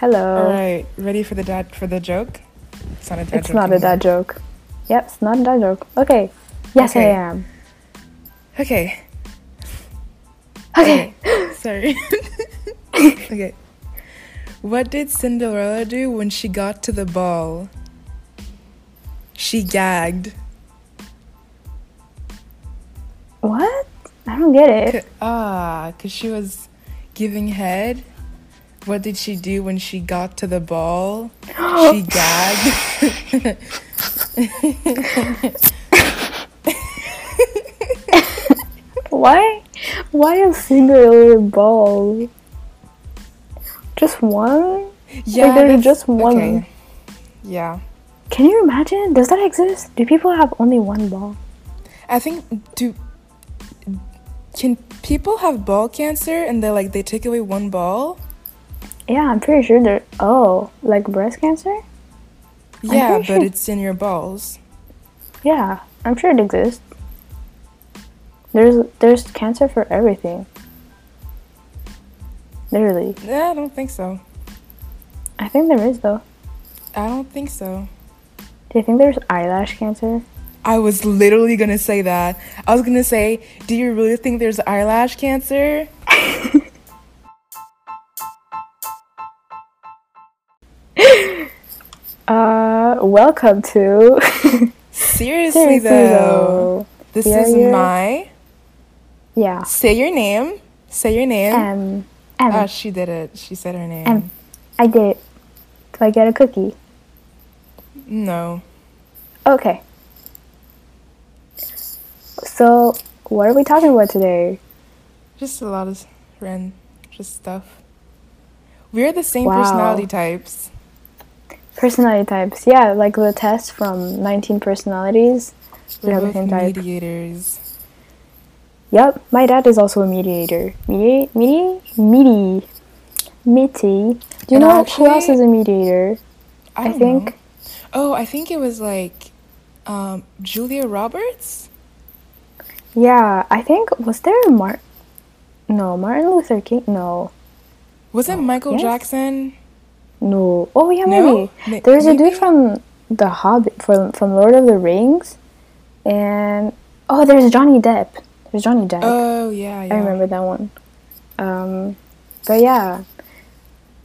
Hello. All right, ready for the dad for the joke? It's not a dad It's joke. It's not a anymore. dad joke. Yep, it's not a dad joke. Okay. Yes, Okay. I am. Okay. Okay. Sorry. okay. What did Cinderella do when she got to the ball? She gagged. What? I don't get it. Ah, because she was giving head. What did she do when she got to the ball? she gagged. Why? Why a singular ball? Just one? yeah, there's just one. okay. Yeah. Can you imagine? Does that exist? Do people have only one ball? I think do can people have ball cancer and they like they take away one ball? Yeah, I'm pretty sure there. Oh, like breast cancer? Yeah, but sure- it's in your balls. Yeah, I'm sure it exists. There's there's cancer for everything. Literally, Yeah, I don't think so. I think there is though. I don't think so. Do you think there's eyelash cancer? I was literally gonna say that. I was gonna say, do you really think there's eyelash cancer? Uh, welcome to. Seriously, Seriously though. though. This is my Yeah. say your name. Say your name. M. M. oh, she did it. She said her name. M. I did it. Do I get a cookie? No. Okay. So, what are we talking about today? Just a lot of ran just stuff. We're the same Wow. personality types. Personality types. Yeah, like the test from 19 personalities. We have the same type. mediators. Yep, my dad is also a mediator. Medi, medi, mitty. Do you And know who else is a mediator? I, I think- know. Oh, I think it was like um, Julia Roberts. Yeah, I think was there a Mart? No, Martin Luther King. No, Was it Michael Oh, yes? Jackson? No. Oh yeah, maybe. Ma- There's a dude from The Hobbit, from from Lord of the Rings, and oh, there's Johnny Depp. There's Johnny Depp. Oh yeah, yeah. I remember that one. Um, but yeah,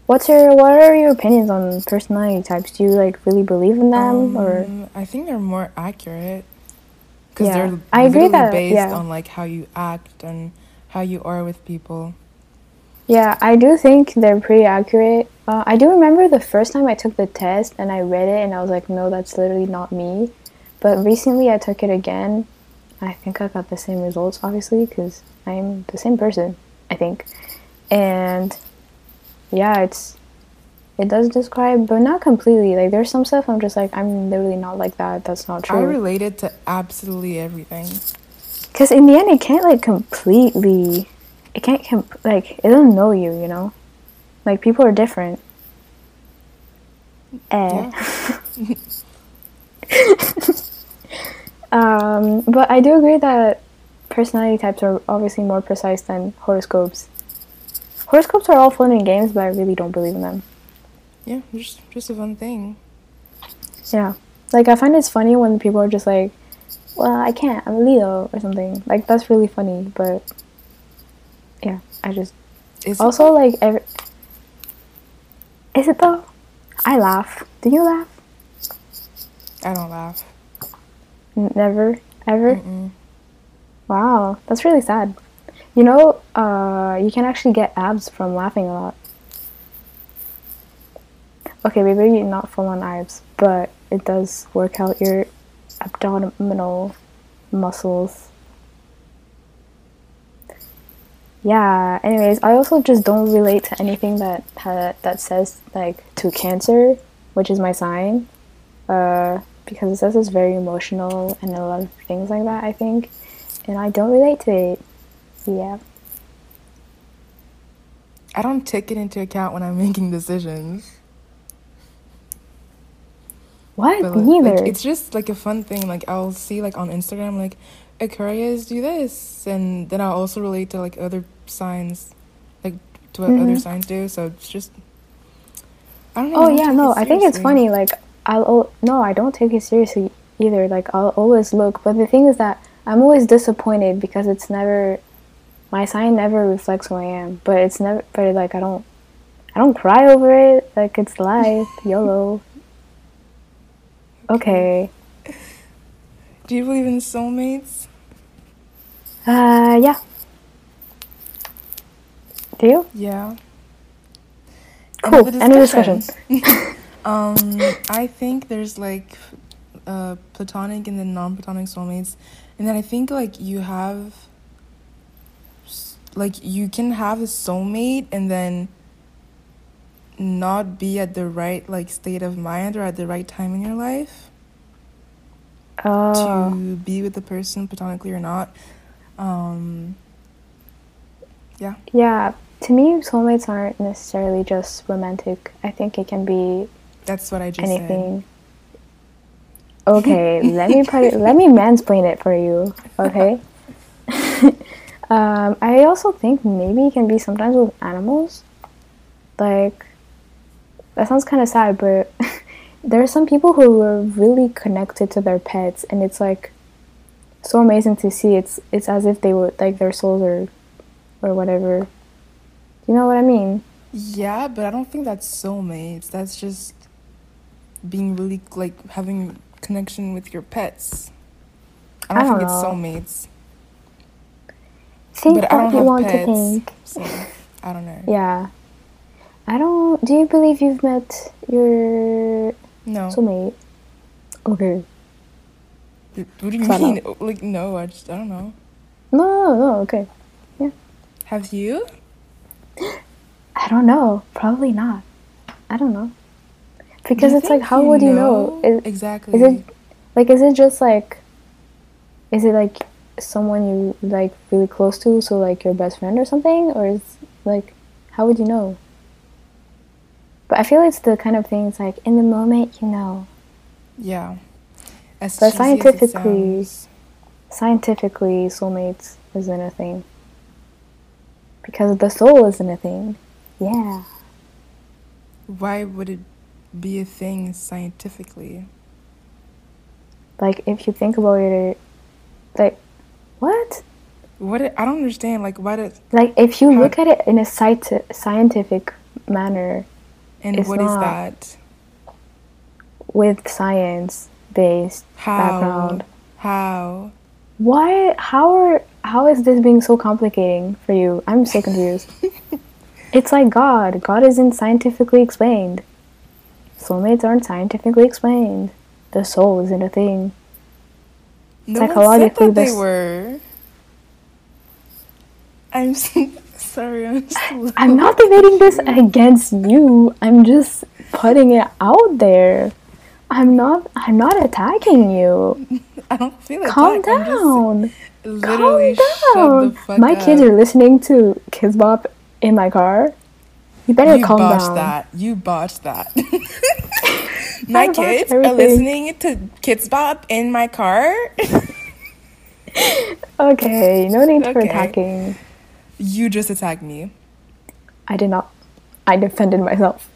what's your what are your opinions on personality types? Do you like really believe in them or? Um, I think they're more accurate because Yeah, they're I agree that- based yeah. on like how you act and how you are with people. Yeah, I do think they're pretty accurate. Uh, I do remember the first time I took the test and I read it and I was like, no, that's literally not me. But recently I took it again. I think I got the same results, obviously, because I'm the same person, I think. And yeah, it's it does describe, but not completely. Like there's some stuff I'm just like, I'm literally not like that. That's not true. I related to absolutely everything. Because in the end, it can't like completely. It can't comp- like it doesn't know you. You know, like people are different. Eh. um, but I do agree that personality types are obviously more precise than horoscopes. Horoscopes are all fun and games, but I really don't believe in them. Yeah, just just a fun thing. Yeah, like I find it's funny when people are just like, "Well, I can't. I'm a Leo" or something. Like that's really funny, but yeah, I just Is Also, like, every... is it though? I laugh. Do you laugh? I don't laugh. Never, ever. Mm-mm. Wow, that's really sad. You know, uh, you can actually get abs from laughing a lot. Okay, maybe not full on abs, but it does work out your abdominal muscles. Yeah. Anyways, I also just don't relate to anything that ha- that says like to Cancer, which is my sign, uh, because it says it's very emotional and a lot of things like that. I think, and I don't relate to it. Yeah. I don't take it into account when I'm making decisions. What? Like, neither. like, it's just like a fun thing. Like I'll see like on Instagram like Aquarius do this, and then I'll also relate to like other signs, like to what other Mhm. signs do. So it's just I don't know. Oh yeah, no, I think it's funny. Like I'll no, I don't take it seriously either. Like I'll always look, but the thing is that I'm always disappointed because it's never my sign never reflects who I am. But it's never. But like I don't, I don't cry over it. Like it's life, YOLO. Okay. Do you believe in soulmates? Uh, yeah. Do you? Yeah. Cool. End of discussion. um, I think there's like uh, platonic and then non-platonic soulmates, and then I think like you have like you can have a soulmate and then not be at the right like state of mind or at the right time in your life Oh. to be with the person platonically or not. Um, yeah. Yeah. To me, soulmates aren't necessarily just romantic. I think it can be That's what I just anything. Okay, let me put it, let me mansplain it for you. Okay. um, I also think maybe it can be sometimes with animals. Like, that sounds kind of sad, but there are some people who are really connected to their pets, and it's like so amazing to see. It's it's as if they were like their souls are, or whatever. You know what I mean? Yeah, but I don't think that's soulmates. That's just being really like having connection with your pets. I don't, I don't think it's know. soulmates. Think but I don't you have want pets, to think. so I don't know. Yeah. I don't. Do you believe you've met your No. soulmate? Okay. what do you Shut mean? Like no, I just I don't know. No, no, no. Okay. Yeah. Have you? I don't know. Probably not. I don't know. Because it's like, how would you know? Is, exactly. is it like, is it just like, is it like someone you like really close to, so like your best friend or something, or is like, how would you know? But I feel it's the kind of things like in the moment, you know. yeah. As But scientifically- sounds. Scientifically, soulmates isn't a thing. Because the soul isn't a thing. Yeah. why would it be a thing scientifically? Like if you think about it, like what? What it, I don't understand. Like why did Like if you How- look at it in a scient- scientific manner and what is that? with science based How? background, How? why? How are? How is this being so complicating for you? I'm so confused. it's like God. God isn't scientifically explained. Soulmates aren't scientifically explained. The soul isn't a thing. No one said that they this- were. I'm sorry. I'm. I'm not debating this against you. I'm just putting it out there. I'm not. I'm not attacking you. I don't feel like Calm that. I'm just down. Literally Calm down. my up. kids are listening to Kidz Bop in my car. You better You calm botched down. that. You botched that. my I kids are listening to Kidz Bop in my car. Okay, no need for Okay. attacking. you just attacked me. I did not. I defended myself.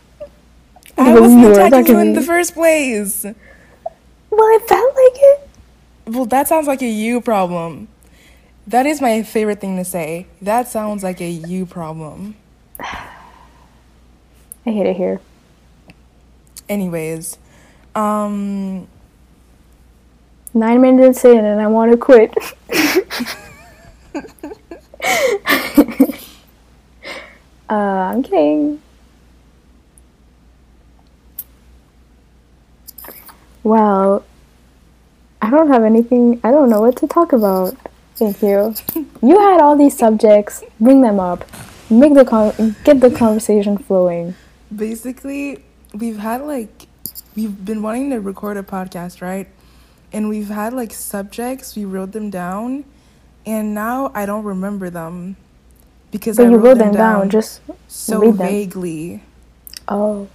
I Because wasn't attacking you in me. the first place. Well, it felt like it. Well, that sounds like a you problem. That is my favorite thing to say. That sounds like a you problem. I hate it here. Anyways, um, Nine minutes in, and I want to quit. uh, I'm kidding. Well, I don't have anything. I don't know what to talk about. Thank you. You had all these subjects. Bring them up. Make the con- get the conversation flowing. basically, we've had like, we've been wanting to record a podcast, right? And we've had like subjects, we wrote them down, and now I don't remember them because But I you wrote, wrote them down. Just so them. vaguely. oh,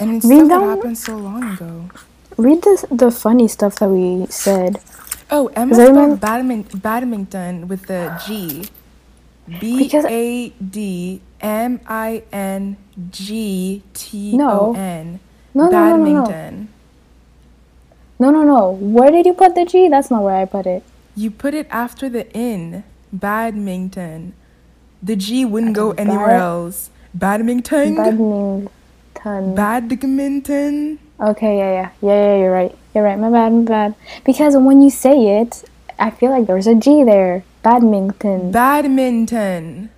And it's Read stuff that happened so long ago. read the the funny stuff that we said. Oh, Emma spelled badmin- badminton with the G. B A D M I N G T O. N. No, no, no, no, no. Badminton. No, no, no. Where did you put the G? That's not where I put it. You put it after the in. Badminton. The G wouldn't go anywhere else. Badminton. Badminton. Badminton. Okay, yeah, yeah, yeah, yeah. You're right. You're right. My bad, my bad. Because when you say it, I feel like there's a G there. Badminton. Badminton.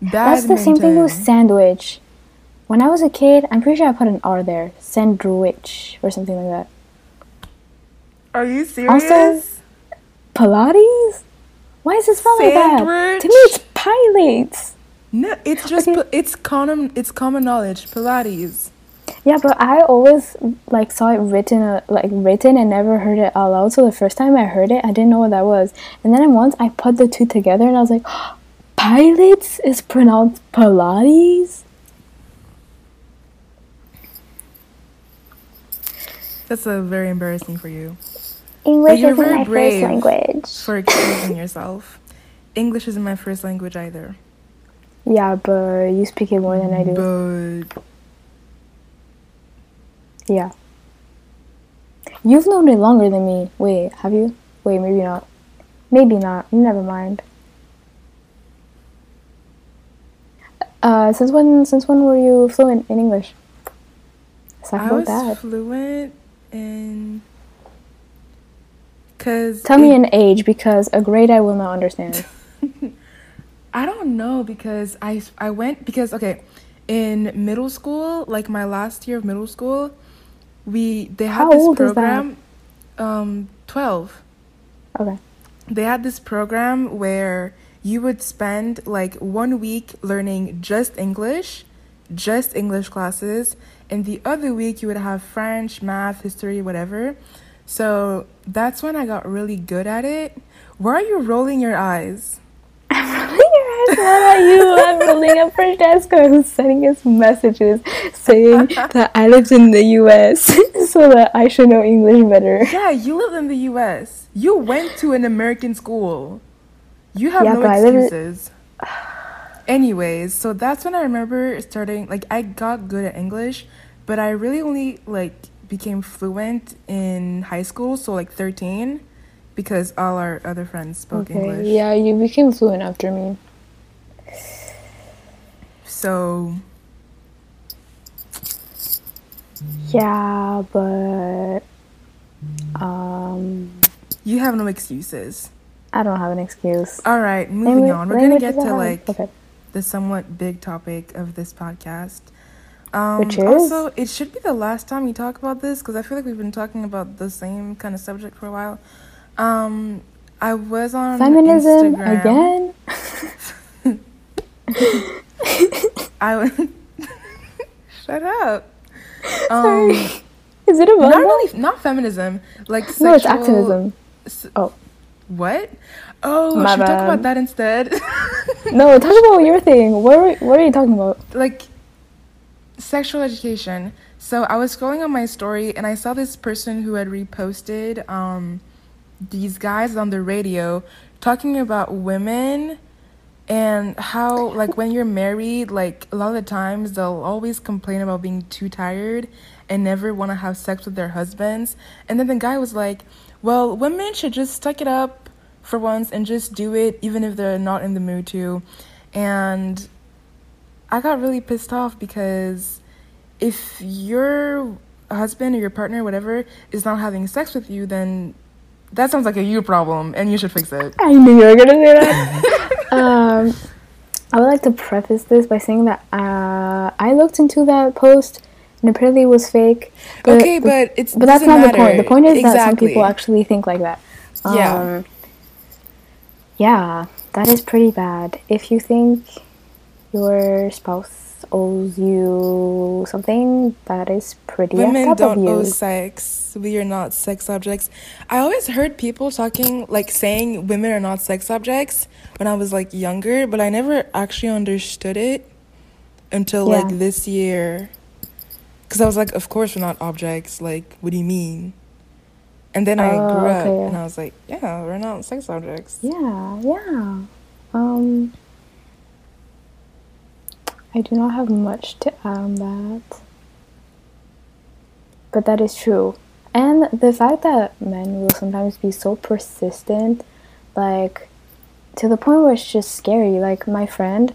That's the same thing with sandwich. When I was a kid, I'm pretty sure I put an R there. Sandwich or something like that. Are you serious? Also- Pilates? Why is it spelled like that? To me, it's pilates. no, it's just Okay. it's common it's common knowledge. Pilates. Yeah, but I always like saw it written uh, like written and never heard it out loud. So the first time I heard it, I didn't know what that was. And then once I put the two together, and I was like, pilates is pronounced Pilates. That's a very embarrassing for you. English isn't my first language. For excusing yourself. English isn't my first language either. Yeah, but you speak it more than I do. But Yeah. You've known it longer than me. Wait, have you? Wait, maybe not. Maybe not. Never mind. Uh, since when? Since when were you fluent in English? I was that. fluent in cuz Tell me an age because a grade I will not understand. I don't know because I I went because okay, in middle school, like my last year of middle school, we they had How this program um 12. Okay. They had this program where you would spend like one week learning just English, just English classes, and the other week you would have French, math, history, whatever. So that's when I got really good at it. Why are you rolling your eyes? I'm rolling your eyes not at you. I'm rolling at Francesco who's sending us messages saying that I lived in the US so that I should know English better. Yeah, you live in the US. You went to an American school. You have Yeah, no live in- excuses. Anyways, so that's when I remember starting like I got good at English, but I really only like became fluent in high school, so like 13 because all our other friends spoke Okay. English. Yeah, you became fluent after me. So, Yeah, but um you have no excuses. I don't have an excuse. All right, moving on. We're going to get to like okay. the somewhat big topic of this podcast. Um, Which is? Also, it should be the last time we talk about this because I feel like we've been talking about the same kind of subject for a while. Um, I was on Feminism Instagram. again. I w- shut up. Sorry. Um, Is it a not really, not feminism. Like sexual, No, it's activism. Oh. What? Oh, My should we talk about that instead? No, talk about your thing. What are, what are you talking about? like sexual education. So I was scrolling on my story and I saw this person who had reposted um these guys on the radio talking about women and how like when you're married like a lot of the times they'll always complain about being too tired and never want to have sex with their husbands and then the guy was like well women should just suck it up for once and just do it even if they're not in the mood to and I got really pissed off because if your husband or your partner, whatever, is not having sex with you, then that sounds like a you problem and you should fix it. I knew you were gonna say that. um, I would like to preface this by saying that uh, I looked into that post and apparently it was fake. okay, but it's but that's not the point. The point is that some people actually think like that. Yeah. Um, yeah, that is pretty bad. If you think your spouse owes you something, that is pretty Women don't owe sex. We are not sex objects. I always heard people talking, like saying women are not sex objects when I was like younger, but I never actually understood it until Yeah. like this year. Because I was like, of course we're not objects. Like, what do you mean? And then I Oh, grew up okay, yeah. and I was like, yeah, we're not sex objects. Yeah, yeah. Um, I do not have much to add on that. But that is true. And the fact that men will sometimes be so persistent, like to the point where it's just scary. Like my friend,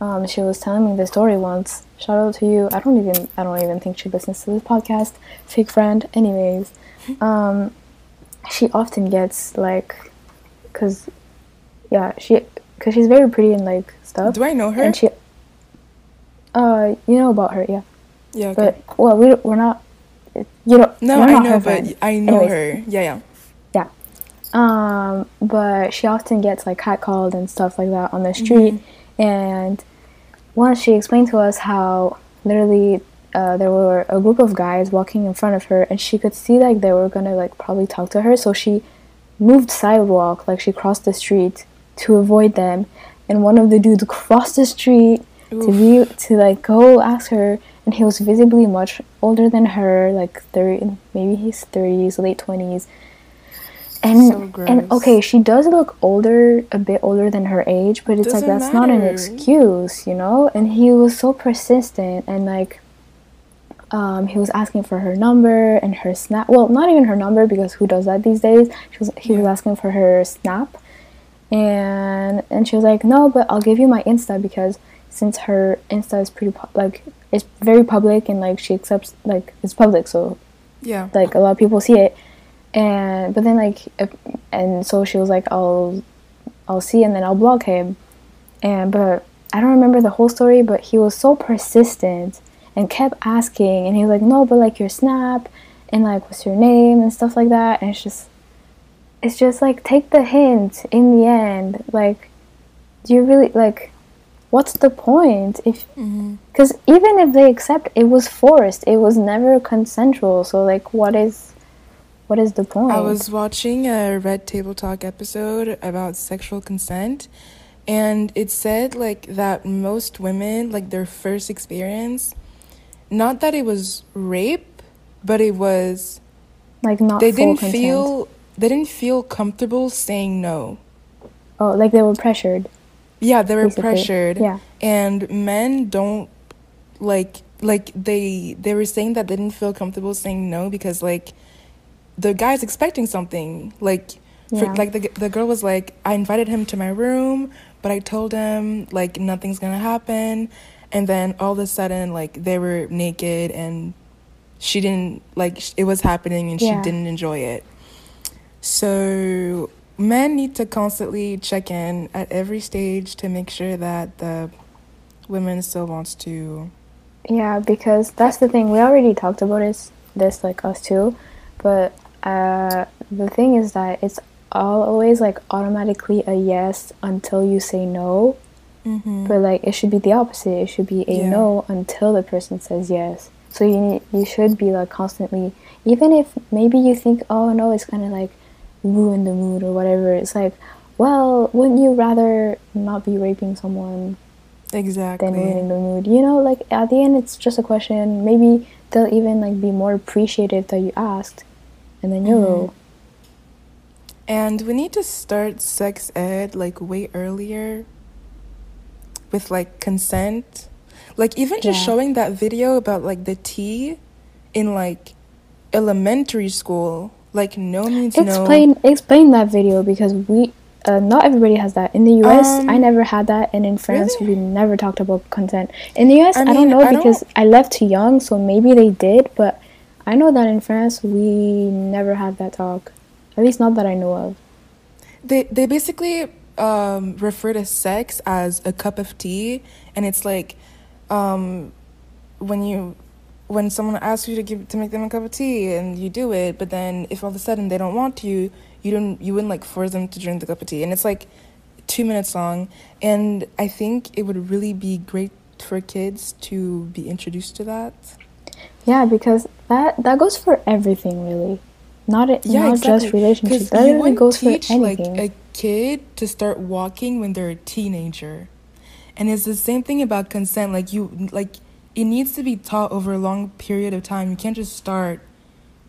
um, she was telling me the story once. Shout out to you. I don't even I don't even think she listens to this podcast. Fake friend. Anyways, um, she often gets like, cause, yeah, she cause she's very pretty and like stuff. Do I know her? And she, uh, you know about her, yeah. yeah. Okay. But well, we we're not. You know, no, I know, but friend. I know Anyways. her. Yeah, yeah. Yeah. Um, but she often gets like catcalled and stuff like that on the street. And once she explained to us how literally uh, there were a group of guys walking in front of her, and she could see like they were gonna like probably talk to her. So she moved sidewalk, like she crossed the street to avoid them. And one of the dudes crossed the street to be to like go ask her and he was visibly much older than her like 30 maybe he's 30s late 20s and So and okay she does look older a bit older than her age but it's like Doesn't that's not an excuse you know? And he was so persistent and like um, he was asking for her number and her snap well not even her number because who does that these days? She was, he was asking for her snap. And and she was like no but i'll give you my insta because since her insta is pretty pu- like it's very public and like she accepts like it's public so Yeah. like a lot of people see it. And but then like if, and so she was like i'll i'll see and then i'll block him. And but i don't remember the whole story but he was so persistent and kept asking and he was like no but like your snap and like what's your name and stuff like that. And it's just it's just like take the hint in the end like do you really like what's the point if mm-hmm. because even if they accept it was forced. It was never consensual. So like what is what is the point? I was watching a Red Table Talk episode about sexual consent, and it said like that most women, like their first experience, not that it was rape, but it was like not they didn't consent. feel they didn't feel comfortable saying no. oh like they were pressured Yeah, they were basically. pressured. yeah and men don't like like they they were saying that they didn't feel comfortable saying no because like the guy's expecting something like for, Yeah. like the the girl was like I invited him to my room but I told him like nothing's gonna happen and then all of a sudden like they were naked and she didn't like it was happening and she didn't enjoy it so men need to constantly check in at every stage to make sure that the women still wants to yeah because that's the thing. We already talked about is this like us too. But uh the thing is that it's all always like automatically a yes until you say no. Mm-hmm. but like it should be the opposite. It should be a Yeah. no until the person says yes. So you you should be like constantly even if maybe you think oh no it's kind of like ruin the mood or whatever. It's like well wouldn't you rather not be raping someone exactly. than ruining the mood? You know like at the end it's just a question. Maybe they'll even like be more appreciative that you asked and then you'll Mhm. and we need to start sex ed like way earlier with like consent. Like even just Yeah. showing that video about like the tea in like elementary school like no means no. Explain explain that video because we uh, not everybody has that. In the us Um, i never had that and in france really? we never talked about consent in the us I i, don't know I don't- because i left too young so maybe they did but i know that in france we never had that talk. At least not that i know of. They they basically um, refer to sex as a cup of tea, and it's like um, when you when someone asks you to give to make them a cup of tea and you do it, but then if all of a sudden they don't want to, you don't you wouldn't like force them to drink the cup of tea, and it's like two minutes long, and I think it would really be great for kids to be introduced to that. yeah because that that goes for everything really not it Yeah, not exactly. just relationships that you really goes for teach anything like a kid to start walking when they're a teenager, and it's the same thing about consent. Like you, like it needs to be taught over a long period of time. You can't just start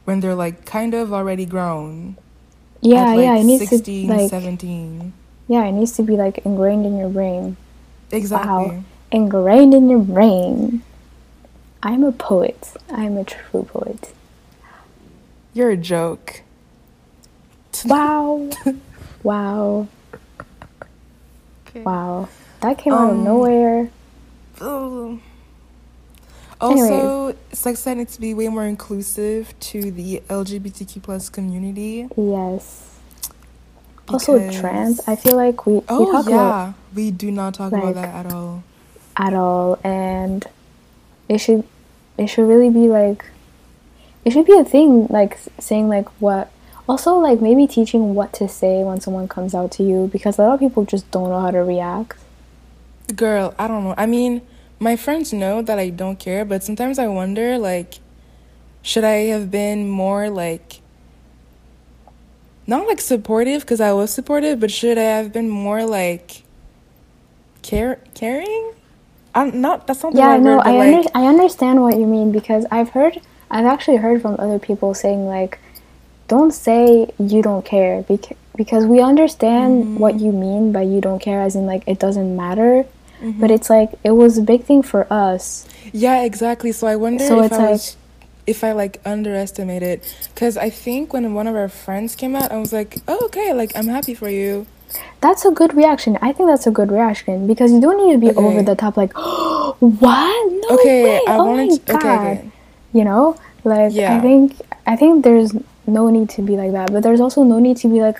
when they're like kind of already grown. yeah like, yeah it needs 16, to like 17. yeah it needs to be like ingrained in your brain Exactly. ingrained in your brain. I'm a poet. I'm a true poet. You're a joke. Wow. wow. Okay. Wow. That came out of Um, nowhere. Oh. Also, sex ed needs to be way more inclusive to the LGBTQ plus community. Yes. Also trans. I feel like we, we Oh talk yeah, about we do not talk like- about that at all. at all and it should it should really be like it should be a thing like saying like what also like maybe teaching what to say when someone comes out to you because a lot of people just don't know how to react Girl, I don't know. I mean, my friends know that I don't care, but sometimes I wonder like should I have been more like not like supportive because I was supportive, but should I have been more like care caring? I'm not that's not the yeah right no word, but i like under- i understand what you mean because i've heard i've actually heard from other people saying like don't say you don't care because because we understand Mm-hmm. what you mean by you don't care as in like it doesn't matter Mm-hmm. but it's like it was a big thing for us Yeah, exactly. So I wonder So if it's I like- was if I like underestimated cuz I think when one of our friends came out, I was like, "Oh, okay, like I'm happy for you." That's a good reaction. I think that's a good reaction because you don't need to be Okay. over the top, like, oh, what? No okay, way! I oh wanted my to, okay, okay. You know, like Yeah. I think I think there's no need to be like that, but there's also no need to be like,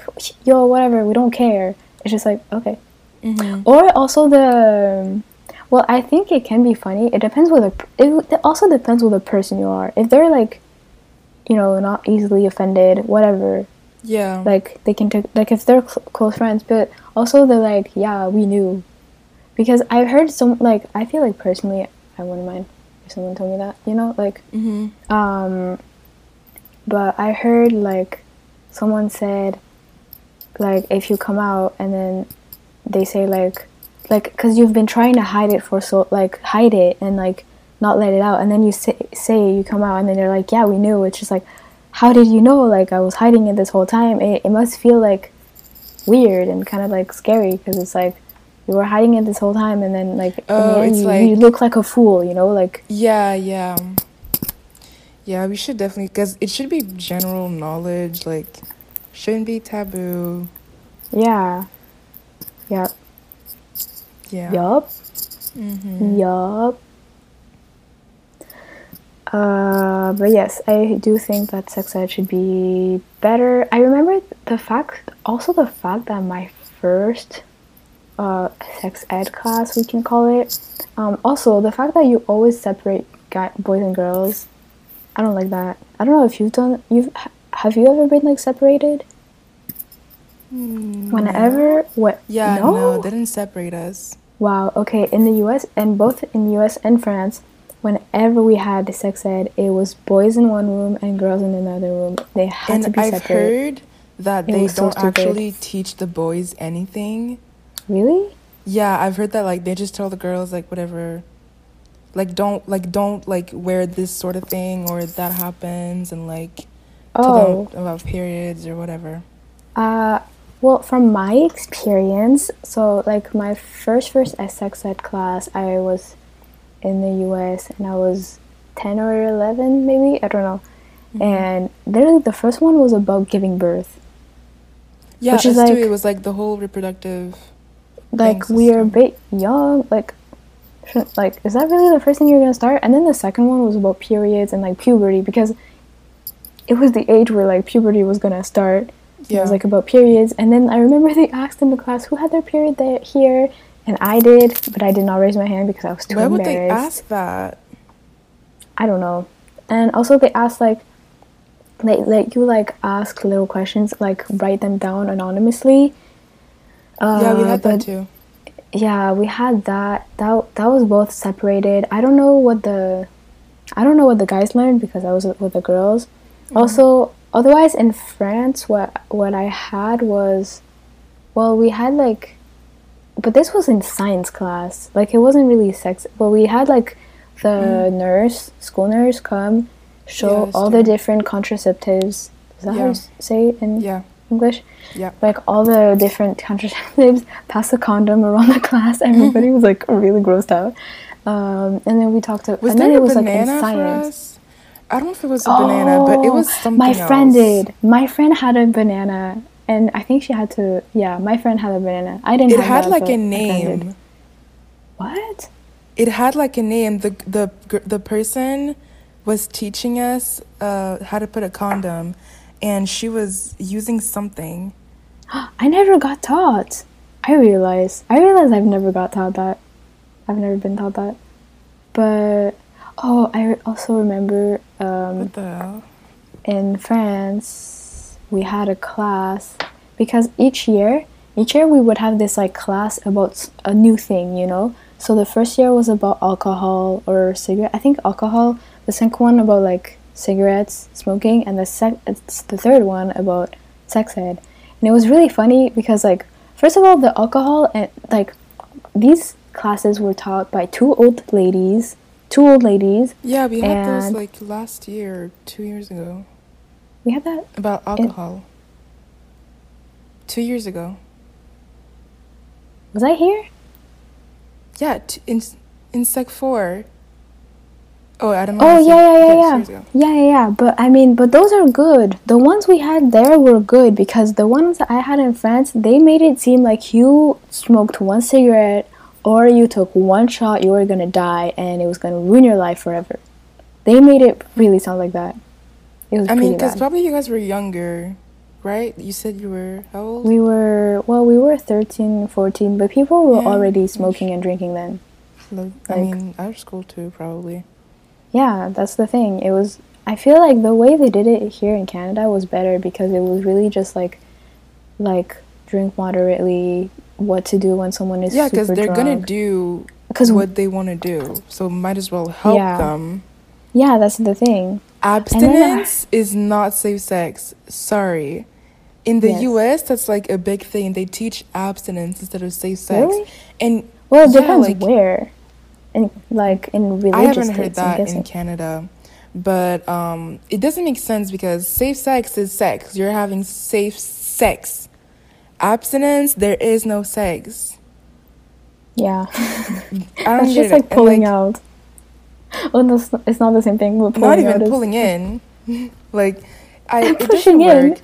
yo, whatever, we don't care. It's just like okay. Mhm. Or also the, well, I think it can be funny. It depends with a. It, it also depends with the person you are. If they're like, you know, not easily offended, whatever, Yeah. like they can take like if they're cl- close friends but also they're like yeah we knew because i've heard some like i feel like personally i wouldn't mind if someone told me that you know like mhm. um but i heard like someone said like if you come out and then they say like like because you've been trying to hide it for so like hide it and like not let it out. And then you say, say you come out and then they're like yeah we knew. It's just like how did you know? Like i was hiding it this whole time. It, it must feel like weird and kind of like scary because it's like you were hiding it this whole time and then like Oh, the it's you, like- you look like a fool you know? Like Yeah, yeah. Yeah, we should definitely cuz it should be general knowledge like shouldn't be taboo. yeah yeah Yeah. yup Mhm. Yup. Uh, but yes, I do think that sex ed should be better. I remember the fact, also the fact that my first uh, sex ed class, we can call it, um, also the fact that you always separate guy, boys and girls. I don't like that. I don't know if you've done. You've have you ever been like separated? Mm, Whenever what? Yeah, no. no, they didn't separate us. Wow. Okay. In the U.S. and both in U.S. and France, whenever we had sex ed, it was boys in one room and girls in another room. They had to And be I've separate. heard that It they don't stupid. actually teach the boys anything. Really? Yeah, I've heard that like they just tell the girls like whatever like don't like don't like wear this sort of thing or that happens and like tell Oh. them about periods or whatever. Uh. Well, from my experience, so like my first first sex ed class, I was in the U.S. and I was ten or eleven, maybe I don't know. Mm-hmm. And literally, the first one was about giving birth. Yeah, Which is too. like- It was like the whole reproductive like we are a bit young like like is that really the first thing you're gonna start and then the second one was about periods and like puberty because it was the age where like puberty was gonna start it was like about periods. And then i remember they asked in the class who had their period there here? And i did but i did not raise my hand because i was too Why would they embarrassed. ask that? i don't know. And also they asked like like like you like ask little questions like write them down anonymously. Yeah, we Uh, had that too. yeah we had that. That that was both separated. I don't know what the i don't know what the guys learned because i was with the girls. Also otherwise in france what what i had was well we had like but this was in science class like it wasn't really sex but we had like the nurse school nurse come show Yes, all the different contraceptives is that how you say it in Yeah. English. Yeah. Like all the different contraceptives, pass a condom around the class. Everybody was like really grossed out. Um, and then we talked to, Was and there then a it was like in for science. I don't know if it was a banana, but it was Oh, something My friend else. did. My friend had a banana, and I think she had to. Yeah, my friend had a banana. I didn't. It have had that, like a my friend did. name. What? It had like a name. The the the person was teaching us uh, how to put a condom, and she was using something. I never got taught. I realize. I realize I've never got taught that. I've never been taught that. But oh, I also remember um, What the hell? in France we had a class because each year, each year we would have this like class about a new thing, you know. So the first year was about alcohol or cigarette. I think alcohol. The second one about like cigarettes, smoking, and the sec- it's the third one about sex ed. And it was really funny because like first of all the alcohol and like these classes were taught by two old ladies, two old ladies. Yeah, we had those like last year, two years ago, We had that. about alcohol. Two years ago. Was I here? Yeah, t- in in Sec four. Oh, I don't know. Oh yeah, yeah, yeah, yeah, yeah, yeah, yeah. But I mean, but those are good. The ones we had there were good because the ones that I had in France, they made it seem like you smoked one cigarette or you took one shot, you were gonna die, and it was gonna ruin your life forever. They made it really sound like that. It was I mean, because probably you guys were younger, right? You said you were how old? we were well, we were 13, 14, but people were Yeah. already smoking and drinking then. Like, I mean, out of school too, probably. Yeah, that's the thing. It was I feel like the way they did it here in Canada was better because it was really just like like drink moderately, what to do when someone is Yeah, because they're gonna do 'Cause- what they want to do, so might as well help Yeah. them. Yeah, that's the thing. Abstinence is not safe sex. Sorry. In the Yes. US, that's like a big thing. They teach abstinence instead of safe sex. Really? And Well, it Yeah, depends like- where. and like in religious I haven't heard states, I'm that in. Canada. But um, it doesn't make sense because safe sex is sex. You're having safe sex. Abstinence, there is no sex. Yeah. I don't That's just like And, pulling out. Oh, no, it's not the same thing. But pulling Not even out pulling in. like, I it pushing in. work.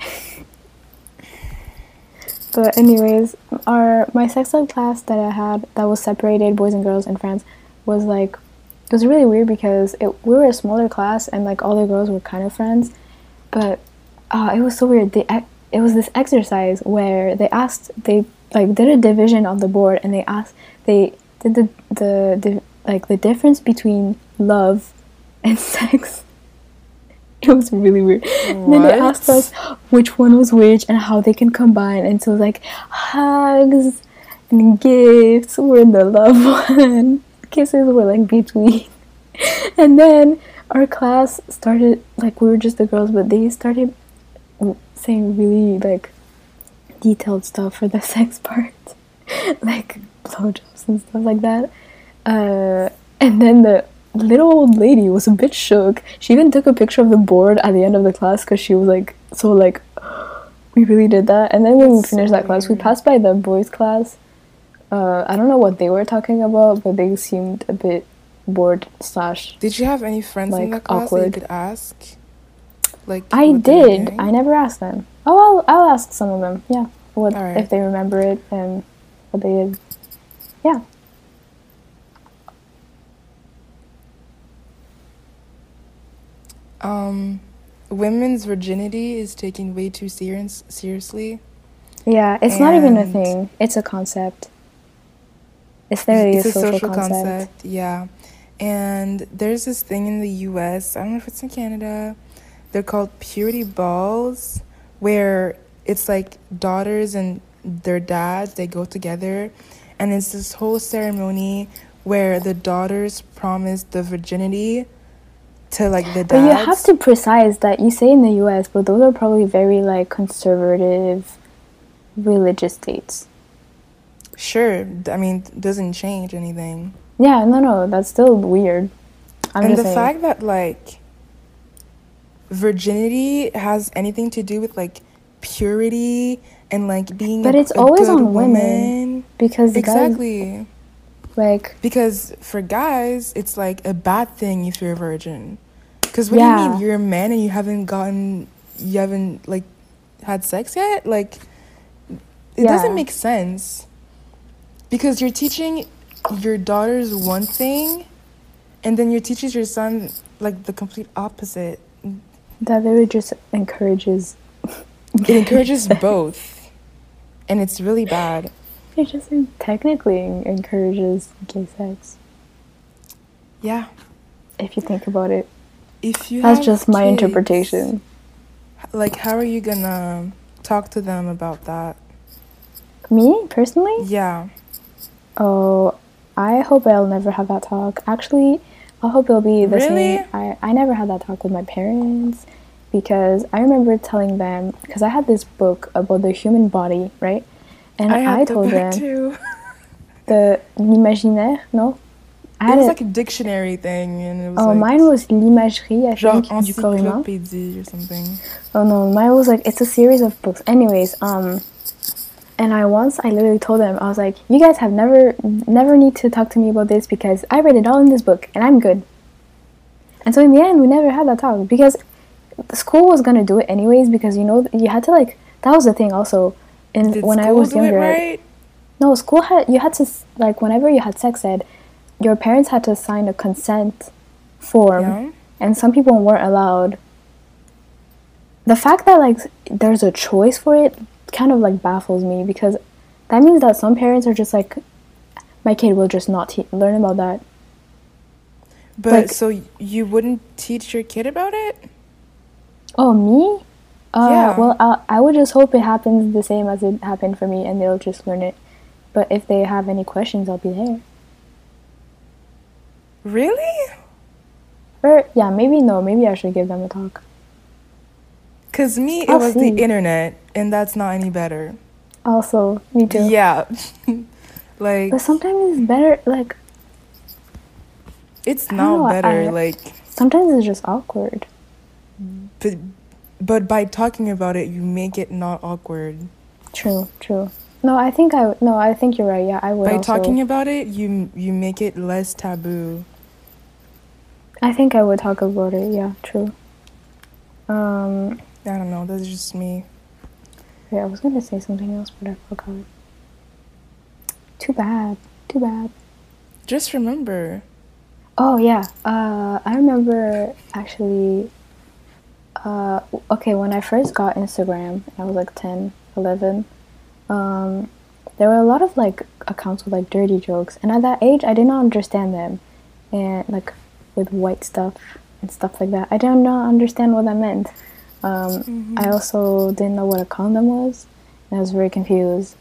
But anyways, our my sex ed class that I had that was separated boys and girls in France was like it was really weird because it we were a smaller class and like all the girls were kind of friends, but uh, it was so weird. They it was this exercise where they asked they like did a division on the board and they asked they did the the, the like the difference between love and sex. It was really weird. And then they asked us which one was which and how they can combine. And so like hugs and gifts were in the love one. Kisses were like between. And then our class started like we were just the girls, but they started saying really like detailed stuff for the sex part, like blowjobs and stuff like that. Uh, and then the little old lady was a bit shook. She even took a picture of the board at the end of the class because she was like, so like, we really did that. And then when we That's so finished that class, we passed by the boys' class. Uh, I don't know what they were talking about, but they seemed a bit bored slash. Did you have any friends in Like, that class that you could ask? Like I what they were did. I never asked them. Oh, I'll, I'll ask some of them. Yeah, what Alright. if they remember it and what they did. Yeah. Um, women's virginity is taken way too serious seriously. Yeah, it's not even a thing. It's a concept. It's literally it's a social, concept. yeah. And there's this thing in the U.S. I don't know if it's in Canada. They're called purity balls, where it's like daughters and their dads they go together, and it's this whole ceremony where the daughters promise the virginity to like the dads. But you have to precise that you say in the U.S., but those are probably very like conservative, religious states. Sure, I mean, doesn't change anything. Yeah, no, no, that's still weird. I'm and the saying. fact that like virginity has anything to do with like purity and like being But a, it's always good on women. woman. because guys Exactly. like Because for guys, it's like a bad thing if you're a virgin. Because what do you mean you're a man and you haven't gotten, you haven't like had sex yet? Like, it Yeah. doesn't make sense. Because you're teaching your daughters one thing, and then you're teaching your son like the complete opposite. That really just encourages It encourages both, and it's really bad. it just technically encourages gay sex Yeah. if you think about it If you that's just my kids, interpretation Like, how are you gonna talk to them about that? me personally Yeah. Oh, I hope I'll never have that talk. Actually, I hope it'll be the Really? same. I, I never had that talk with my parents because I remember telling them because I had this book about the human body, right? And I, the told book them too. the l'imaginaire, no? I It was like a dictionary thing, and it was oh, like mine was l'imagerie, I genre think, du corps humain. or something. Oh no, mine was like it's a series of books. Anyways, um, and I once I literally told them I was like, you guys have never never need to talk to me about this because I read it all in this book and I'm good. And so in the end, we never had that talk because the school was gonna do it anyways because you know you had to like that was the thing also. And Did when I was do it younger, right? no school had you had to like whenever you had sex ed, your parents had to sign a consent form Yeah. and some people weren't allowed. The fact that like there's a choice for it kind of like baffles me because that means that some parents are just like, my kid will just not te- learn about that. But like- so you wouldn't teach your kid about it? Oh me? Uh, Yeah. Well, I I would just hope it happens the same as it happened for me, and they'll just learn it. But if they have any questions, I'll be there. Really? Or yeah, maybe no, maybe I should give them a talk. Cause me, it I'll was see. the internet, and that's not any better. Also, me too. Yeah. like But sometimes it's better. Like it's know, not better. I- like, sometimes it's just awkward. but but by talking about it, you make it not awkward. True, true. No, I think I no, I think you're right. Yeah, I would By also. talking about it, you you make it less taboo. I think I would talk about it. Yeah, true. Um, I don't know. That's just me. yeah, I was gonna say something else, but I forgot. Too bad. Too bad. Just remember. Oh yeah. Uh, I remember actually. Uh, okay, when I first got Instagram, I was like 10, 11. Um, there were a lot of like accounts with like dirty jokes, and at that age, I did not understand them, and like with white stuff and stuff like that. I did not understand what that meant. Um, I also didn't know what a condom was, and I was very confused.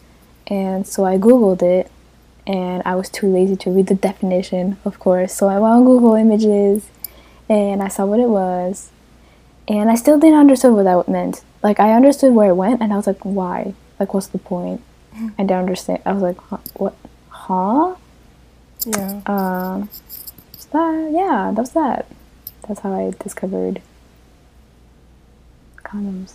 And so I googled it, and I was too lazy to read the definition, of course. So I went on Google Images, and I saw what it was, and I still didn't understand what that meant. Like I understood where it went, and I was like, why? Like, what's the point? I didn't understand. I was like, huh, what? Huh? Yeah. Um, that yeah, that was that. That's how I discovered condoms.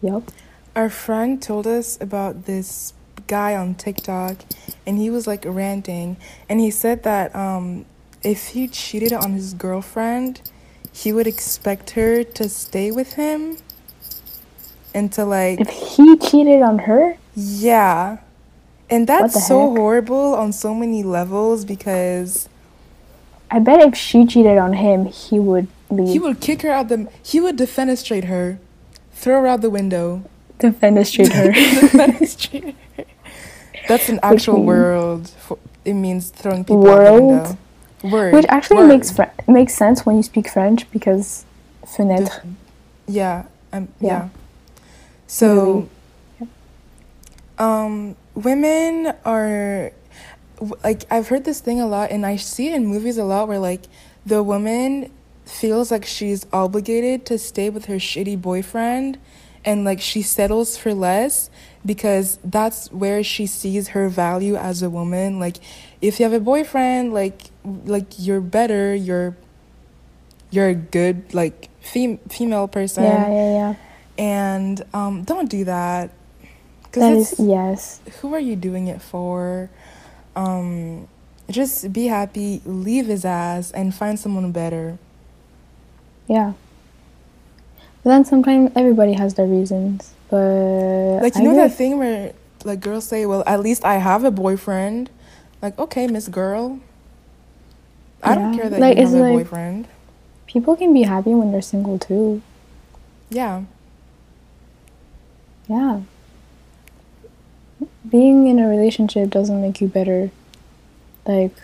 Yup. Our friend told us about this guy on TikTok, and he was like ranting, and he said that um, if he cheated on his girlfriend, he would expect her to stay with him, and to like If he cheated on her, yeah, and that's so heck? horrible on so many levels because I bet if she cheated on him, he would leave. he would kick her out the he would defenestrate her, throw her out the window. defenestrate her. Defenestrate her. That's an actual word. For, it means throwing people out the World? window. Word. Which actually word. makes fr- makes sense when you speak French because fenêtre. Def- yeah. Um, Yeah. yeah. So, um, women are like I've heard this thing a lot, and I see it in movies a lot, where like the woman feels like she's obligated to stay with her shitty boyfriend, and like she settles for less because that's where she sees her value as a woman. Like, if you have a boyfriend, like like you're better, you're you're a good like fem- female person Yeah, yeah, yeah. and um, don't do that. Because yes. who are you doing it for? Um, just be happy, leave his ass, and find someone better. Yeah. But then sometimes everybody has their reasons. But Like I you know agree. that thing where like girls say, "Well, at least I have a boyfriend." Like, okay, Miss Girl. I don't care that Like, you have a like- boyfriend. people can be happy when they're single too. Yeah. Yeah. Being in a relationship doesn't make you better, like,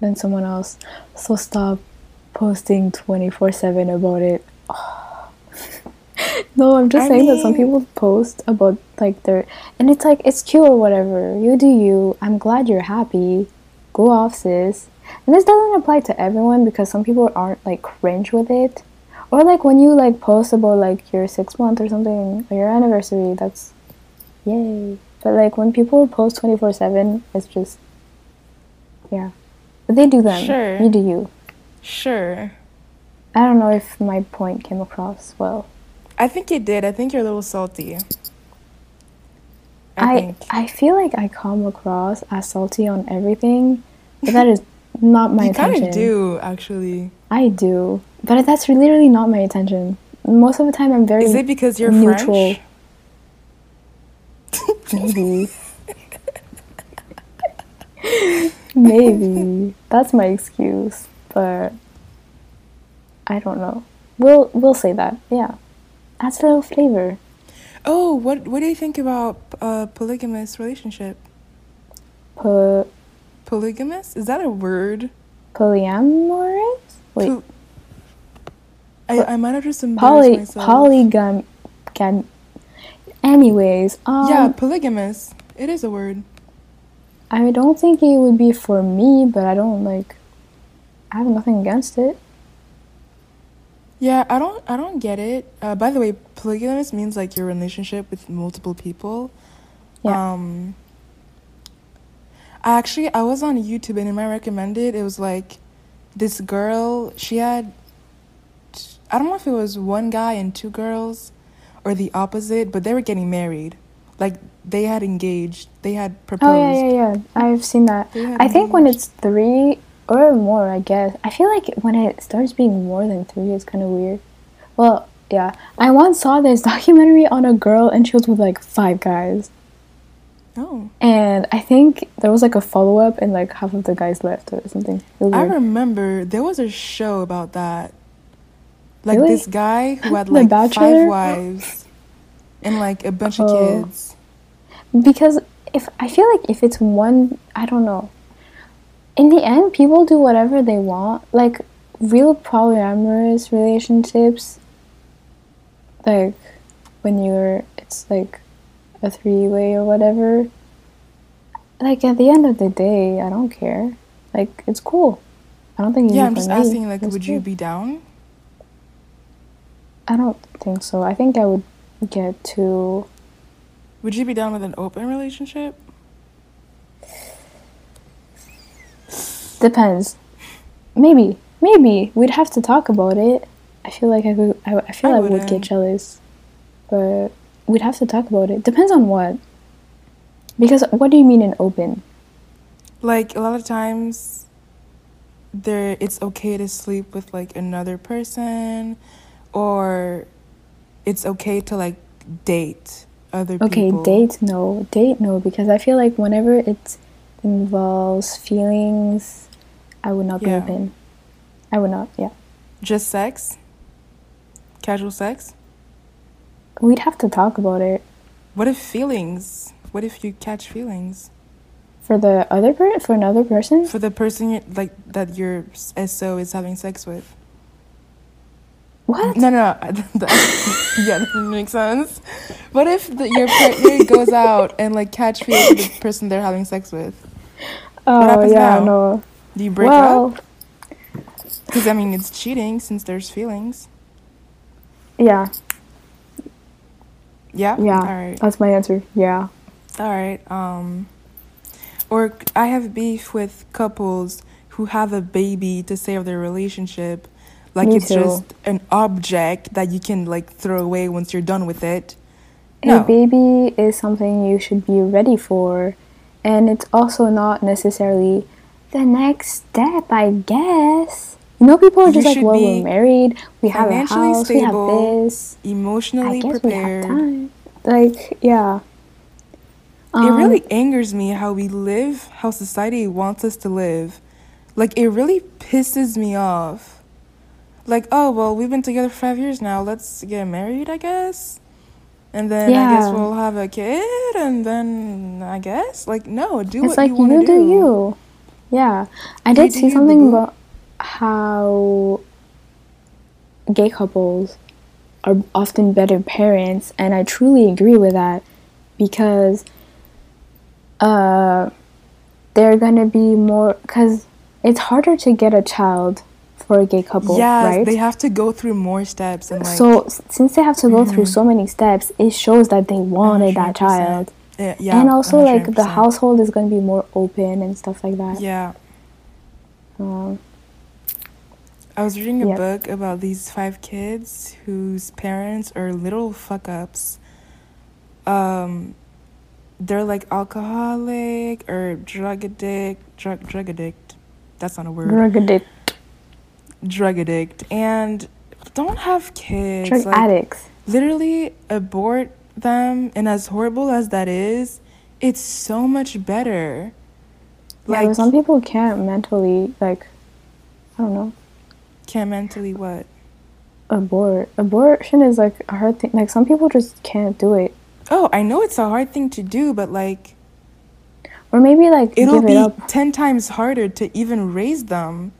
than someone else. So stop posting 24 7 about it. no, I'm just I saying that some people post about, like, their. And it's like, it's cute or whatever. You do you. I'm glad you're happy. Go off, sis. And this doesn't apply to everyone because some people aren't, like, cringe with it. Or like when you like post about like your six month or something or your anniversary, that's yay. But like when people post twenty four seven, it's just yeah. But they do them. Sure. You do you. Sure. I don't know if my point came across well. I think it did. I think you're a little salty. I, I think. I feel like I come across as salty on everything, but that is not my intention. you kind of do, actually. I do, but that's literally not my intention. Most of the time, I'm very Is it because you're neutral. French? Maybe. Maybe. That's my excuse, but I don't know. We'll we'll say that. Yeah. Adds a little flavor. Oh, what what do you think about uh, polygamous relationship? Po- Polygamous? Is that a word? polyamorous? Wait. I, I might have just embarrassed Poly myself. polygam gam Anyways, um yeah, polygamous. It is a word. I don't think it would be for me, but I don't like I have nothing against it. Yeah, I don't I don't get it. Uh, by the way, polygamous means like your relationship with multiple people. Yeah. Um I actually I was on YouTube and in my recommended it was like this girl, she had t- I don't know if it was one guy and two girls or the opposite, but they were getting married. Like they had engaged. They had proposed. Oh yeah, yeah, yeah. I've seen that. I think when it's three or more, I guess. I feel like when it starts being more than three, it's kind of weird. Well, yeah. I once saw this documentary on a girl, and she was with like five guys. Oh. And I think there was like a follow up, and like half of the guys left or something. I remember there was a show about that. Like Really? this guy who had like five wives and like a bunch of Oh. kids. because if I feel like if it's one, I don't know. In the end, people do whatever they want. Like real polyamorous relationships, like when you're, it's like a three way or whatever. Like at the end of the day, I don't care. Like it's cool. I don't think. Yeah, I'm just me. asking like It's would you be down? I don't think so. I think I would get to. Would you be down with an open relationship? Depends. Maybe. Maybe. We'd have to talk about it. I feel like I could I, I feel I I, would get jealous. But we'd have to talk about it. Depends on what. Because what do you mean in open? Like a lot of times there it's okay to sleep with like another person or it's okay to like date other people. Okay, people. date no. Date no because I feel like whenever it involves feelings, I would not Yeah. be open. I would not, yeah. Just sex? Casual sex? We'd have to talk about it. What if feelings? What if you catch feelings For the other per for another person? for the person you like that your SO is having sex with? What? No, no, no. yeah, that makes sense. What if the, your partner goes out and like catch feelings with the person they're having sex with? Oh yeah, now? no. Do you break well, up? Because I mean, it's cheating since there's feelings. yeah, Yeah. yeah. All right. That's my answer. Yeah. All right. Um, or I have beef with couples who have a baby to save their relationship. like Me it's too. just an object that you can like throw away once you're done with it. A baby is something you should be ready for, and it's also not necessarily the next step, I guess. You know, people are You just like, well, we're married, we have a house, we have stable, this. I Emotionally guess prepared. we have time. Like, yeah. it Um, really angers me how we live, how society wants us to live. Like it really pisses me off. Like, oh well, we've been together five years now. Let's get married, I guess. And then I guess we'll have a kid, and then I guess like no, do It's what like you want you to do you. Yeah, I did see something about how gay couples are often better parents, and I truly agree with that because uh, they're gonna be more because it's harder to get a child for a gay couple, Yes, right? they have to go through more steps and like so since they have to go through Mhm. so many steps, it shows that they wanted that 100%. child. Yeah, yeah, and also like the household is going to be more open and stuff like that Yeah, um, I was reading a Yep. book about these five kids whose parents are little fuck ups. Um, they're like alcoholic or drug addict, drug drug addict. That's not a word. drug addict drug addict and don't have kids. drug like, addicts literally abort them and as horrible as that is it's so much better. Yeah some people can't mentally like i don't know. Can't mentally what? Abort. Abortion is like a hard thing. Like some people just can't do it. Oh i know it's a hard thing to do but like or maybe like it'll be it up. 10 times harder to even raise them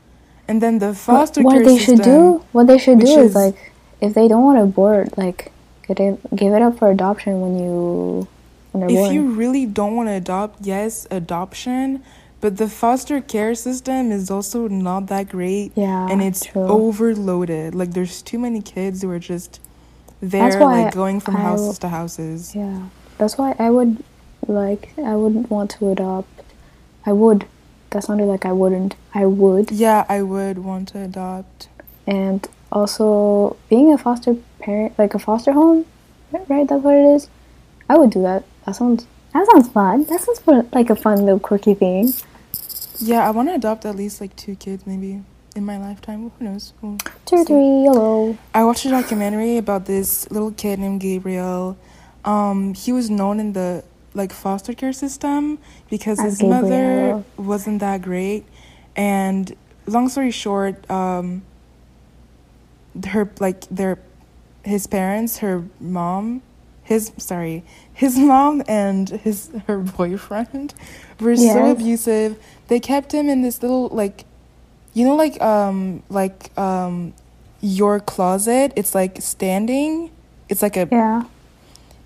and then the foster what care they system should do what they should do is, is- like if they don't want to abort like get it, give it up for adoption when you when they're if born you really don't want to adopt yes adoption but the foster care system is also not that great yeah and it's true. overloaded. Like there's too many kids who are just there, like going from I houses to houses. Yeah, that's why I would like I wouldn't want to adopt. I would. That sounded like I wouldn't. I would. Yeah, I would want to adopt. And also being a foster parent, like a foster home, right? That's what it is. I would do that. That sounds. That sounds fun. That sounds fun, like a fun little quirky thing. Yeah, I want to adopt at least like two kids maybe in my lifetime. Who knows? We'll Two, three, hello. I watched a documentary about this little kid named Gabriel. Um, he was known in the like foster care system because As his mother wasn't that great, and long story short, um, her like their his parents, her mom, his sorry, his mom and his her boyfriend were so abusive. They kept him in this little like, you know, like um like um your closet. It's like standing. It's like a Yeah.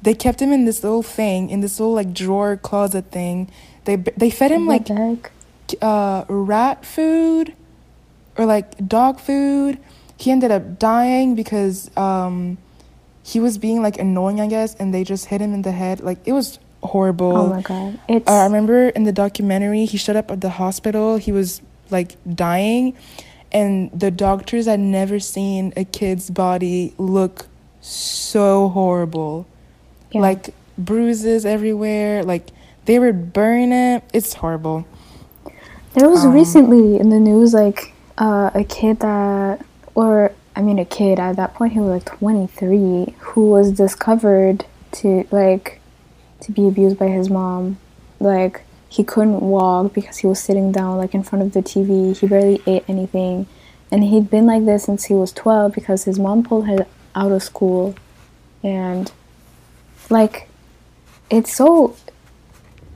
they kept him in this little thing in this little like drawer closet thing. They they fed him like heck? uh, rat food or like dog food. He ended up dying because um, he was being like annoying, I guess, and they just hit him in the head. Like it was horrible. Oh my god. It's. Uh, I remember in the documentary, he showed up at the hospital. He was like dying, and the doctors had never seen a kid's body look so horrible. yeah. Like bruises everywhere. Like they were burning it. It's horrible. There was Um, recently in the news like uh, a kid that, or I mean a kid at that point he was like 23 who was discovered to like to be abused by his mom. Like he couldn't walk because he was sitting down like in front of the TV. He barely ate anything, and he'd been like this since he was 12 because his mom pulled him out of school, and like it's so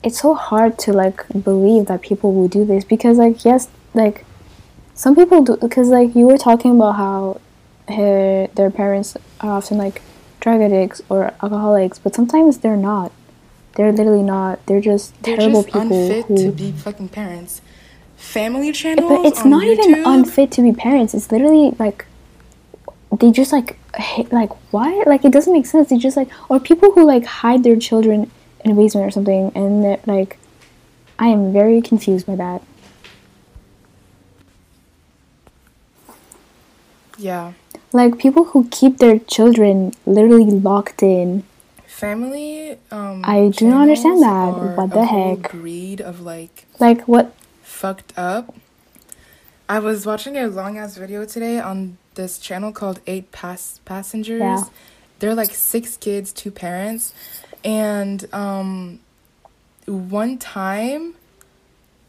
it's so hard to like believe that people will do this because like yes like some people do because like you were talking about how her, their parents are often like drug addicts or alcoholics but sometimes they're not. They're literally not. They're just They're terrible just people unfit who to be fucking parents. Family channels. but it's not even unfit to be parents. It's literally like they just like hate, like why? Like it doesn't make sense. They just like or people who like hide their children in a basement or something and they're, like i am very confused by that Yeah. Like people who keep their children literally locked in. Family. Um, I do not understand that. What the heck? breed of like Like what? fucked up. I was watching a long ass video today on this channel called Eight Pass Passengers. Yeah. They're like six kids, two parents, and um, one time,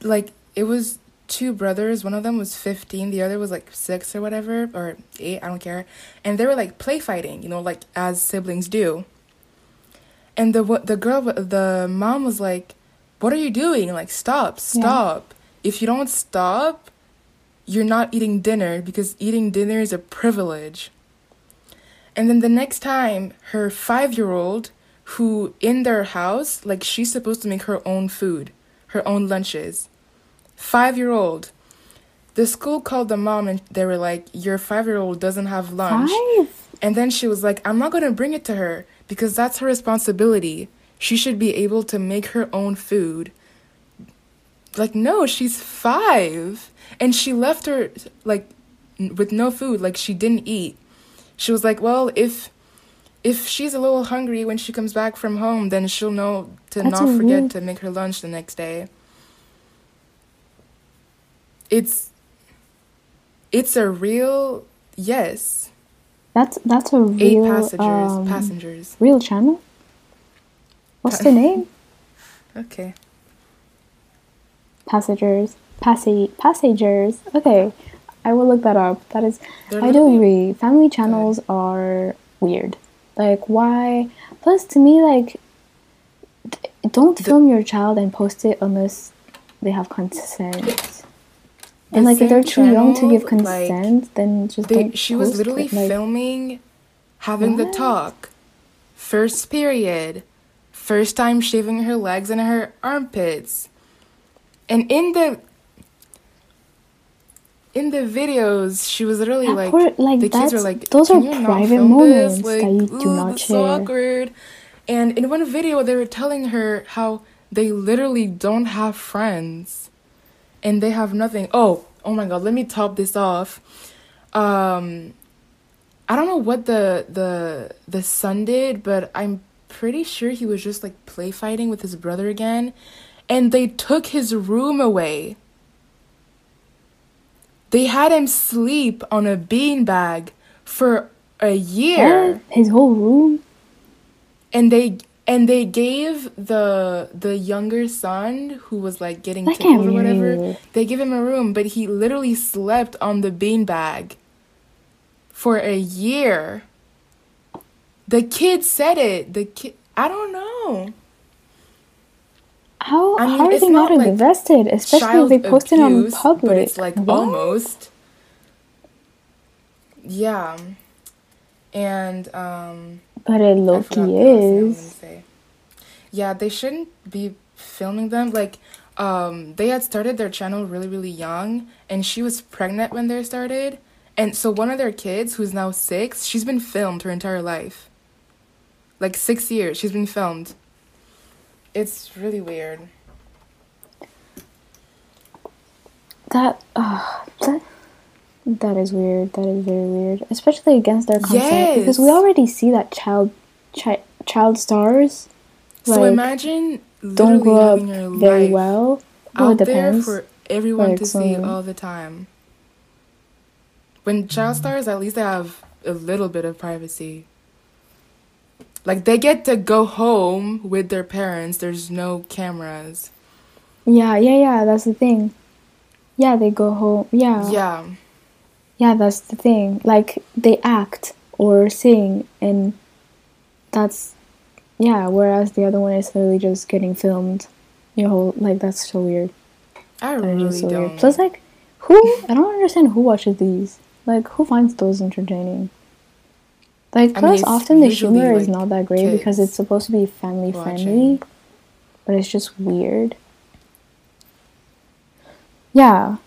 like it was two brothers. One of them was fifteen, the other was like six or whatever, or eight. I don't care. And they were like play fighting, you know, like as siblings do. And the what the girl, the mom was like, "What are you doing? Like, stop, stop! If you don't stop." you're not eating dinner because eating dinner is a privilege. And then the next time, her five year old, who in their house, like she's supposed to make her own food, her own lunches. Five year old. The school called the mom and they were like, Your five year old doesn't have lunch. Five? And then she was like, I'm not going to bring it to her because that's her responsibility. She should be able to make her own food. Like, no, she's five. And she left her, like, with no food. Like, she didn't eat. She was like, well, if. If she's a little hungry when she comes back from home, then she'll know to That's not forget to make her lunch the next day. It's it's a real yes. That's that's a real Eight passengers. um, passengers. real channel. What's Pa- the name? Okay. Passengers. Passage passengers. Okay, I will look that up. That is, They're I do agree. Family channels are weird. Like why? Plus, to me, like, don't The- film your child and post it unless they have consent. And like, if they're too young to give channel, like, consent, then just They, don't. she was literally it. Like, filming having the talk. First period. First time shaving her legs and her armpits. And in the in the videos, she was literally That like, poor- like, the kids were like, those are private moments this? that Like, you do not that's so share." awkward. And in one video, they were telling her how they literally don't have friends, and they have nothing. Oh, oh my God! Let me top this off. Um, I don't know what the the the son did, but I'm pretty sure he was just like play fighting with his brother again, and they took his room away. They had him sleep on a beanbag for a year what? His whole room. and they and they gave the the younger son who was like getting tickled or whatever they give him a room but he literally slept on the beanbag for a year the kid said it the kid i don't know How, I mean, how are they not, like, invested? Especially if they posted it on abuse, public. but it's like What? almost yeah and um But it I low key the last thing I was gonna is. Yeah, they shouldn't be filming them. Like, um, they had started their channel really, really young, and she was pregnant when they started. And so one of their kids, who's now six, she's been filmed her entire life. Like six years, she's been filmed. It's really weird. That, uh, that, that is weird. That is very weird. Especially against their consent. Because we already see that child, chi- child stars so imagine don't grow up very life well. Well, out depends. there for everyone Like to see all the time. When child stars, at least they have a little bit of privacy. Like they get to go home with their parents. There's no cameras. Yeah, yeah, yeah. That's the thing. Yeah, they go home. Yeah. Yeah, Yeah, that's the thing. Like they act or sing, and that's yeah. Whereas the other one is literally just getting filmed. Your whole like that's so weird. I really so don't. weird. Plus, like, who? I don't understand who watches these. Like, who finds those entertaining? Like, I mean, plus, often the humor is not that great because it's supposed to be family watching. friendly, but it's just weird. Yeah.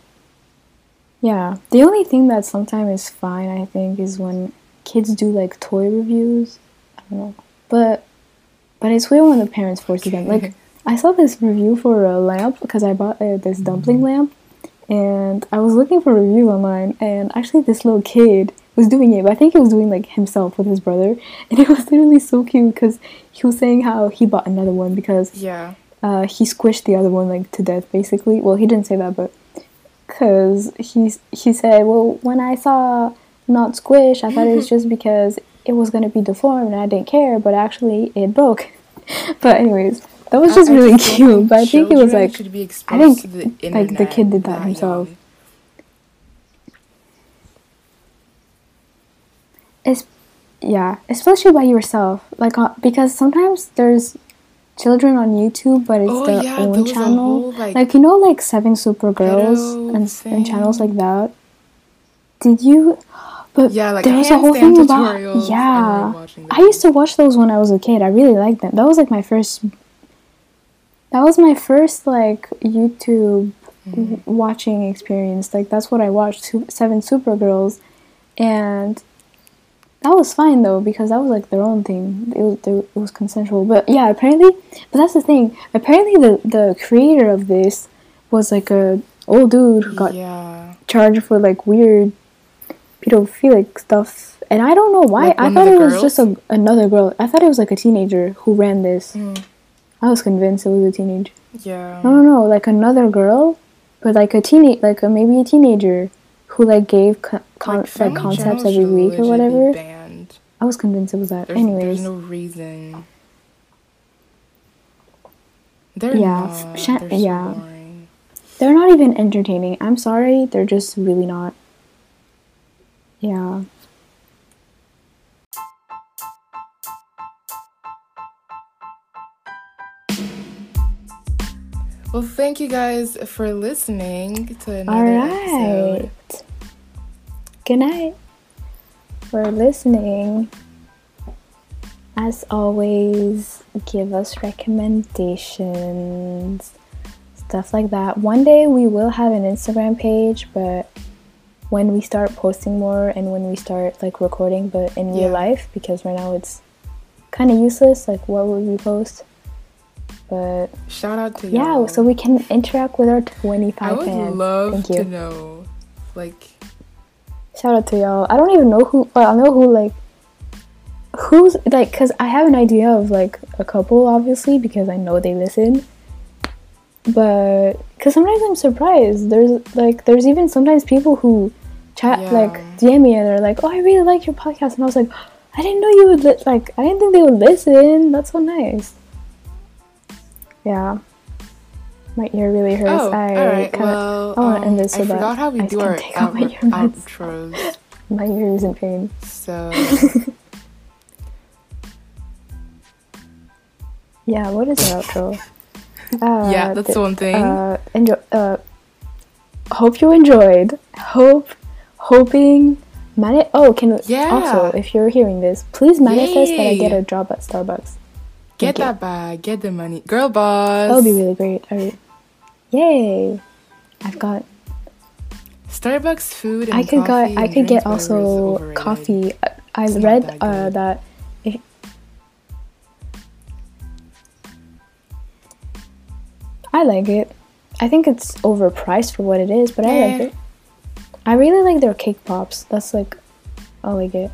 Yeah. The only thing that sometimes is fine, I think, is when kids do like toy reviews. I don't know, but but it's weird when the parents force them. Like, I saw this review for a lamp because I bought uh, this dumpling lamp, and I was looking for reviews online, and actually, this little kid was doing it, but I think he was doing like himself with his brother, and it was literally so cute because he was saying how he bought another one because Yeah. uh, he squished the other one like to death basically. Well, he didn't say that, but because he's he said, well, when I saw not squish, I thought it was just because it was gonna be deformed and I didn't care, but actually it broke. but anyways, that was just I- really cute. But I think it was like I think, the like, the kid did that himself. it's yeah, especially by yourself, like uh, because sometimes there's children on YouTube, but it's Oh, their yeah, own there was a channel. whole, like, like you know, like Seven Supergirls pedo and and channels like that. Did you? But Yeah, like there was a whole thing about. I yeah. I used to watch those when I was a kid. I really liked them. That was like my first. That was my first like YouTube Mm-hmm. watching experience. Like that's what I watched. Seven Supergirls, and that was fine though because that was like their own thing. It was it was consensual. But yeah, apparently, but that's the thing. Apparently, the the creator of this was like a old dude who got Yeah. charged for like weird pedophilic stuff. And I don't know why. Like I thought it was just a, another girl. I thought it was like a teenager who ran this. Mm, I was convinced it was a teenager. yeah. No, no, no, like another girl, but like a teenage, like a, maybe a teenager who like gave co- con- like, family concepts every week or whatever. Banned. I was convinced it was that. There's, Anyways, there's no reason. They're Yeah, not. They're yeah. boring. they're not even entertaining. I'm sorry, they're just really not. Yeah. Well, thank you guys for listening to another right. episode. Good night for listening. As always, give us recommendations, stuff like that. One day we will have an Instagram page, but when we start posting more and when we start like recording, but in Yeah. real life, because right now it's kind of useless. Like, what would we post? But Shout out to yeah, y'all. so we can interact with our twenty five. I 25 would fans. love Thank to you. know, like, Shout out to y'all. I don't even know who. Well, I know who like who's like because I have an idea of like a couple, obviously, because I know they listen. But because sometimes I'm surprised. There's like there's even sometimes people who chat Yeah. like DM me and they're like, "Oh, I really like your podcast," and I was like, "I didn't know you would li- like. I didn't think they would listen. That's so nice." Yeah. My ear really hurts. oh, I all right. kinda- Well, I wanna um, end this so I forgot how we I do our take out my outros. my ear is in pain. So Yeah, what is the outro? Uh, yeah, that's th- the one thing. Uh, enjoy. Uh, hope you enjoyed. Hope, hoping. Mani- oh, can Yeah. also if you're hearing this, please manifest that I get a job at Starbucks. get thank you. that bag. Get the money, girl boss. That would be really great. Yay! I've got. Starbucks food. And I could. I could get drinks, whatever, is also coffee. I, I It's read that uh, that. If, I like it. I think it's overpriced for what it is, but I like it. I really like their cake pops. That's like, all I like it.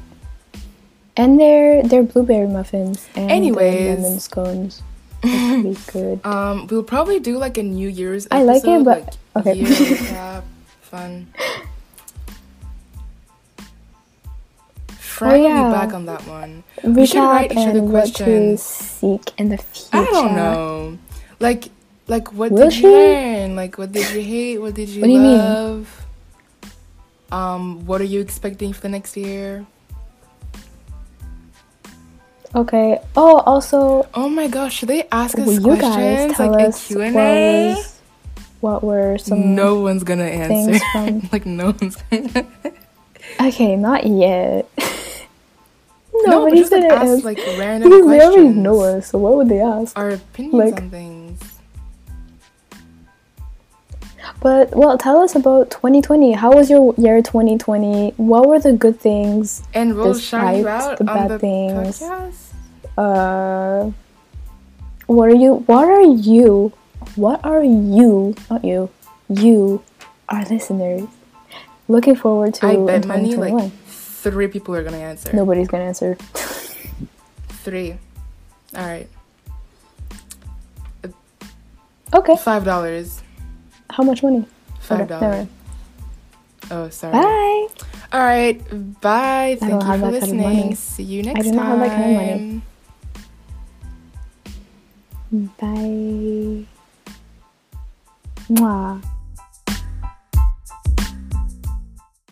And their their blueberry muffins and Anyways. lemon scones. Really good. Um, we'll probably do like a New Year's. I like it, but- like, okay. Year recap, fun. Frank Oh, yeah. be back on that one. We should Recap write each other questions. seek in the future. I don't know. Like, like what Will did she? you learn? Like, what did you hate? What did you What do you love? Um, what are you expecting for the next year? Okay. Oh, also, Oh my gosh, should they ask us you guys questions tell like us a what Q&A? what were some no one's gonna answer. from- like no one's gonna. Okay, not yet. no, Nobody's just gonna ask ask like random because they already know us. So what would they ask? Our opinions Like- on things. But well, tell us about 2020. How was your year 2020? What were the good things? And we'll shout you out the on bad the things. podcast. Uh, what are you? What are you? What are you? Not you. You, our listeners, looking forward to I bet money 2021. like three people are gonna answer. Nobody's gonna answer. Three. All right. Okay. Five dollars. How much money? Five Okay, dollars. mind. Oh, sorry. Bye. All right. Bye. Thank you for that kind of money. listening. See you next I do time. not have that kind of money. Bye. Mwah.